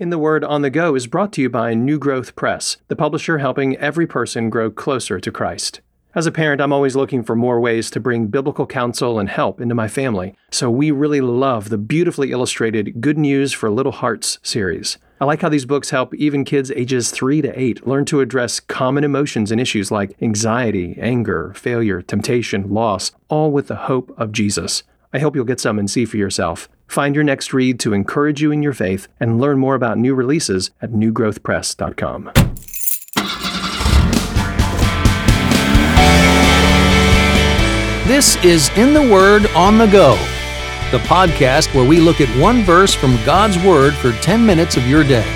In the Word on the Go is brought to you by New Growth Press, the publisher helping every person grow closer to Christ. As a parent, I'm always looking for more ways to bring biblical counsel and help into my family, so we really love the beautifully illustrated Good News for Little Hearts series. I like how these books help even kids ages 3 to 8 learn to address common emotions and issues like anxiety, anger, failure, temptation, loss, all with the hope of Jesus. I hope you'll get some and see for yourself. Find your next read to encourage you in your faith and learn more about new releases at newgrowthpress.com. This is In the Word on the Go, the podcast where we look at one verse from God's Word for 10 minutes of your day.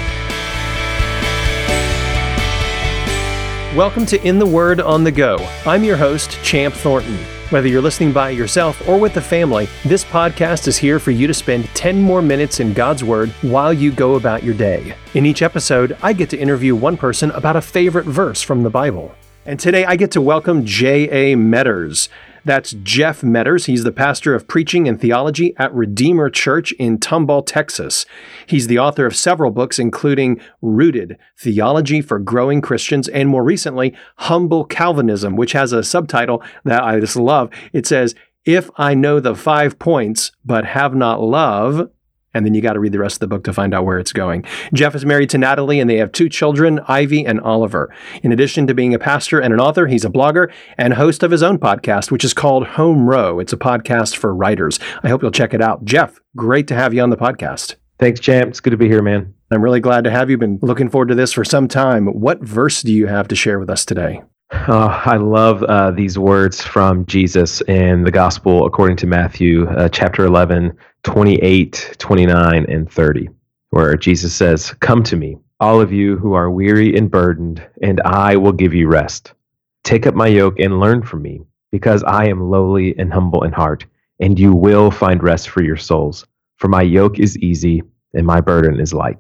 Welcome to In the Word on the Go. I'm your host, Champ Thornton. Whether you're listening by yourself or with the family, this podcast is here for you to spend 10 more minutes in God's Word while you go about your day. In each episode, I get to interview one person about a favorite verse from the Bible. And today I get to welcome J.A. Medders. That's Jeff Medders. He's the pastor of preaching and theology at Redeemer Church in Tomball, Texas. He's the author of several books, including Rooted, Theology for Growing Christians, and more recently, Humble Calvinism, which has a subtitle that I just love. It says, If I know the five points, but have not love, and then you got to read the rest of the book to find out where it's going. Jeff is married to Natalie, and they have two children, Ivy and Oliver. In addition to being a pastor and an author, he's a blogger and host of his own podcast, which is called Home Row. It's a podcast for writers. I hope you'll check it out. Jeff, great to have you on the podcast. Thanks, champ. It's good to be here, man. I'm really glad to have you. Been looking forward to this for some time. What verse do you have to share with us today? Oh, I love uh, these words from Jesus in the Gospel according to Matthew, uh, chapter 11, 28, 29, and 30, where Jesus says, Come to me, all of you who are weary and burdened, and I will give you rest. Take up my yoke and learn from me, because I am lowly and humble in heart, and you will find rest for your souls. For my yoke is easy and my burden is light.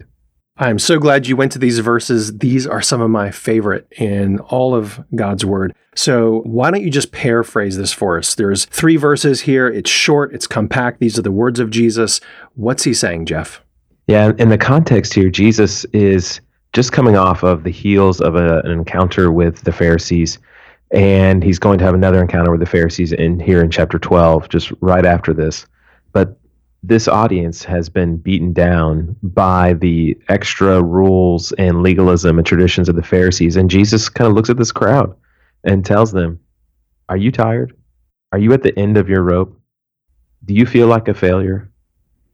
I'm so glad you went to these verses. These are some of my favorite in all of God's word. So why don't you just paraphrase this for us? There's three verses here. It's short, it's compact. These are the words of Jesus. What's he saying, Jeff? Yeah, in the context here, Jesus is just coming off of the heels of a, an encounter with the Pharisees. And he's going to have another encounter with the Pharisees in here in chapter 12, just right after this. This audience has been beaten down by the extra rules and legalism and traditions of the Pharisees. And Jesus kind of looks at this crowd and tells them, Are you tired? Are you at the end of your rope? Do you feel like a failure?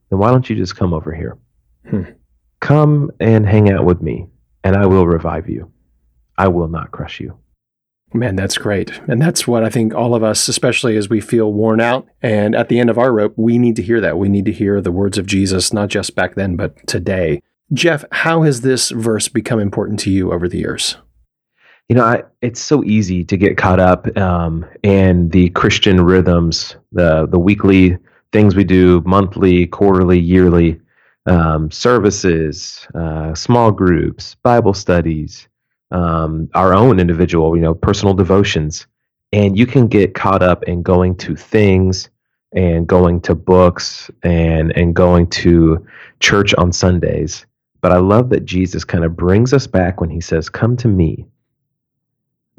Then why don't you just come over here? Hmm. Come and hang out with me, and I will revive you. I will not crush you. Man, that's great. And that's what I think all of us, especially as we feel worn out and at the end of our rope, we need to hear that. We need to hear the words of Jesus, not just back then, but today. Jeff, how has this verse become important to you over the years? You know, I, it's so easy to get caught up um, in the Christian rhythms, the the weekly things we do, monthly, quarterly, yearly um, services, uh, small groups, Bible studies, um, our own individual, you know, personal devotions. And you can get caught up in going to things and going to books and and going to church on Sundays. But I love that Jesus kind of brings us back when he says, "Come to me."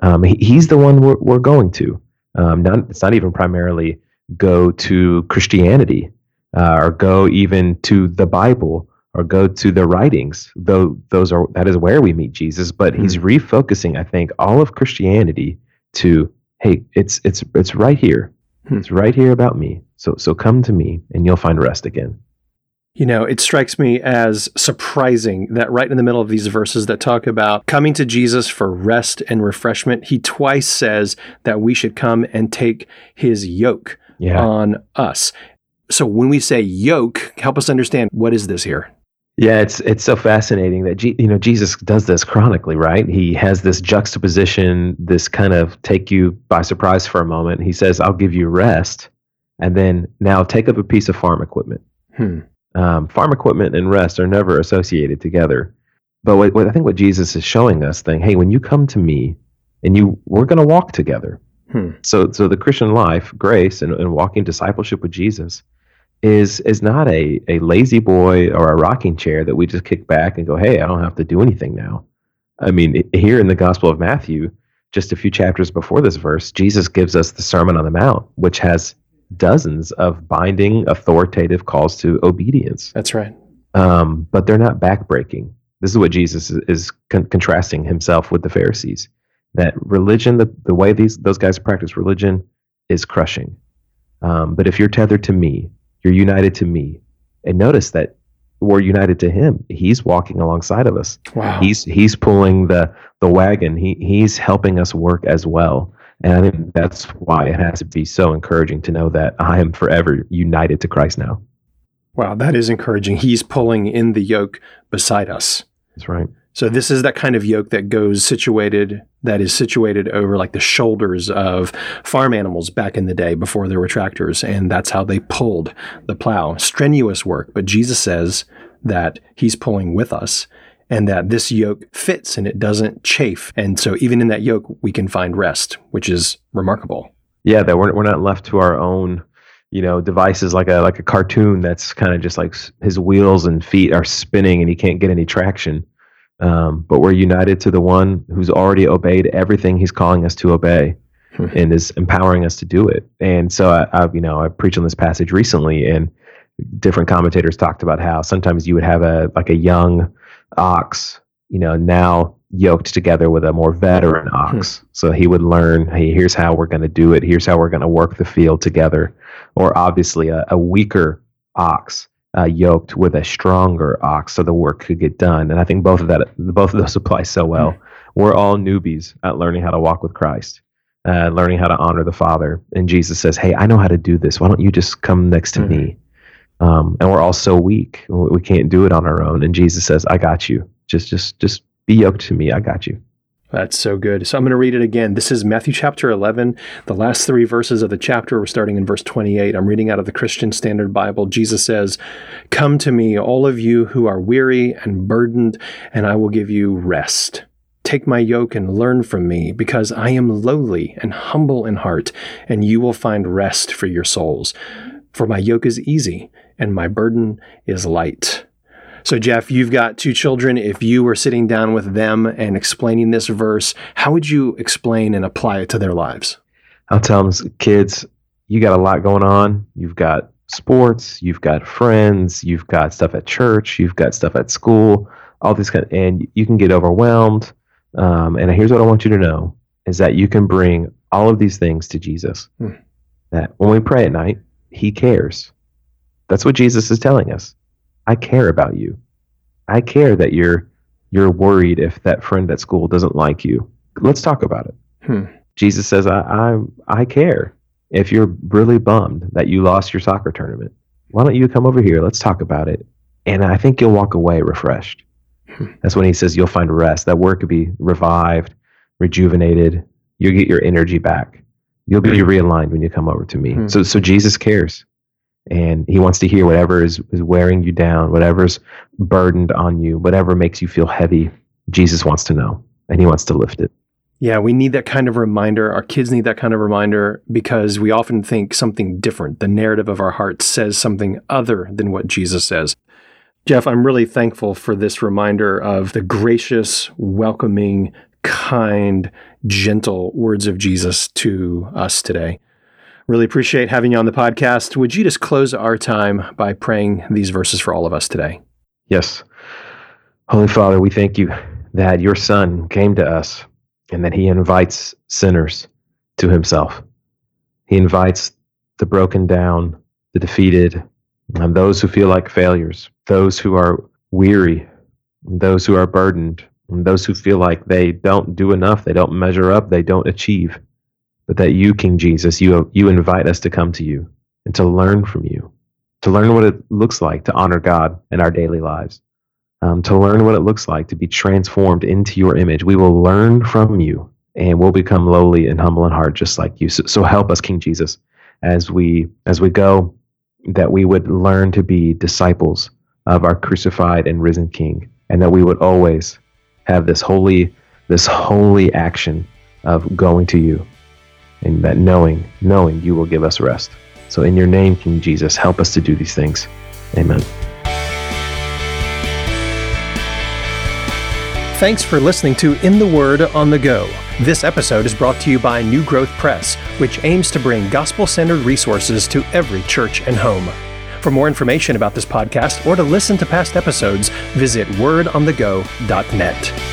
Um, he, he's the one we're, we're going to. Um, not, it's not even primarily go to Christianity uh, or go even to the Bible or go to the writings though those are that is where we meet jesus but he's hmm. refocusing i think all of christianity to hey it's it's it's right here hmm. it's right here about me so so come to me and you'll find rest again you know, it strikes me as surprising that right in the middle of these verses that talk about coming to Jesus for rest and refreshment, he twice says that we should come and take his yoke yeah. on us. So when we say yoke, help us understand what is this here? Yeah, it's it's so fascinating that G, you know Jesus does this chronically, right? He has this juxtaposition, this kind of take you by surprise for a moment. He says, "I'll give you rest," and then now take up a piece of farm equipment. Hmm. Um, farm equipment and rest are never associated together. But what, what I think what Jesus is showing us, thing, hey, when you come to me, and you, we're going to walk together. Hmm. So, so the Christian life, grace, and, and walking discipleship with Jesus is is not a, a La-Z-Boy or a rocking chair that we just kick back and go, hey, I don't have to do anything now. I mean, here in the Gospel of Matthew, just a few chapters before this verse, Jesus gives us the Sermon on the Mount, which has dozens of binding, authoritative calls to obedience. That's right. Um, but they're not backbreaking. This is what Jesus is, is con- contrasting himself with the Pharisees. That religion, the, the way these those guys practice religion, is crushing. Um, but if you're tethered to me, you're united to me, and notice that we're united to him. He's walking alongside of us. Wow. He's he's pulling the the wagon. He he's helping us work as well. And I think that's why it has to be so encouraging to know that I am forever united to Christ now. Wow, that is encouraging. He's pulling in the yoke beside us. That's right. So this is that kind of yoke that goes situated that is situated over like the shoulders of farm animals back in the day before there were tractors and that's how they pulled the plow. Strenuous work, but Jesus says that he's pulling with us and that this yoke fits and it doesn't chafe. And so even in that yoke we can find rest, which is remarkable. Yeah, that we're we're not left to our own you know devices like a like a cartoon that's kind of just like his wheels and feet are spinning and he can't get any traction um, but we're united to the one who's already obeyed everything he's calling us to obey hmm. and is empowering us to do it. And so I, I, you know, I preached on this passage recently and different commentators talked about how sometimes you would have a, like a young ox, you know, now yoked together with a more veteran hmm. ox. Hmm. So he would learn, hey, here's how we're going to do it. Here's how we're going to work the field together. Or obviously a, a weaker ox uh, yoked with a stronger ox so the work could get done. And I think both of that, both of those apply so well. Mm-hmm. We're all newbies at learning how to walk with Christ, uh, learning how to honor the Father. And Jesus says, "Hey, I know how to do this. Why don't you just come next to mm-hmm. me?" Um, and we're all so weak; we can't do it on our own. And Jesus says, "I got you. Just, just, just be yoked to me. I got you." That's so good. So I'm going to read it again. This is Matthew chapter 11. The last three verses of the chapter, we're starting in verse 28. I'm reading out of the Christian Standard Bible. Jesus says, Come to me, all of you who are weary and burdened, and I will give you rest. Take my yoke and learn from me, because I am lowly and humble in heart, and you will find rest for your souls. For my yoke is easy, and my burden is light. So, Jeff, you've got two children. If you were sitting down with them and explaining this verse, how would you explain and apply it to their lives? I'll tell them, kids, you got a lot going on. You've got sports, you've got friends, you've got stuff at church, you've got stuff at school, all these kind, of, and you can get overwhelmed. Um, and here's what I want you to know: is that you can bring all of these things to Jesus. Hmm. That when we pray at night, He cares. That's what Jesus is telling us. I care about you. I care that you're you're worried if that friend at school doesn't like you. Let's talk about it. Hmm. Jesus says, I, I I care. If you're really bummed that you lost your soccer tournament, why don't you come over here? Let's talk about it. And I think you'll walk away refreshed. Hmm. That's when he says you'll find rest. That work could be revived, rejuvenated. You'll get your energy back. You'll be hmm. realigned when you come over to me. Hmm. So so Jesus cares and he wants to hear whatever is, is wearing you down, whatever's burdened on you, whatever makes you feel heavy. Jesus wants to know and he wants to lift it. Yeah, we need that kind of reminder. Our kids need that kind of reminder because we often think something different. The narrative of our heart says something other than what Jesus says. Jeff, I'm really thankful for this reminder of the gracious, welcoming, kind, gentle words of Jesus to us today. Really appreciate having you on the podcast. Would you just close our time by praying these verses for all of us today? Yes. Holy Father, we thank you that your Son came to us and that he invites sinners to himself. He invites the broken down, the defeated, and those who feel like failures, those who are weary, those who are burdened, and those who feel like they don't do enough, they don't measure up, they don't achieve but that you, King Jesus, you, you invite us to come to you and to learn from you, to learn what it looks like to honor God in our daily lives, um, to learn what it looks like to be transformed into your image. We will learn from you and we'll become lowly and humble in heart just like you. So, so help us, King Jesus, as we as we go, that we would learn to be disciples of our crucified and risen King, and that we would always have this holy this holy action of going to you and that knowing, knowing you will give us rest. So, in your name, King Jesus, help us to do these things. Amen. Thanks for listening to In the Word on the Go. This episode is brought to you by New Growth Press, which aims to bring gospel centered resources to every church and home. For more information about this podcast or to listen to past episodes, visit wordonthego.net.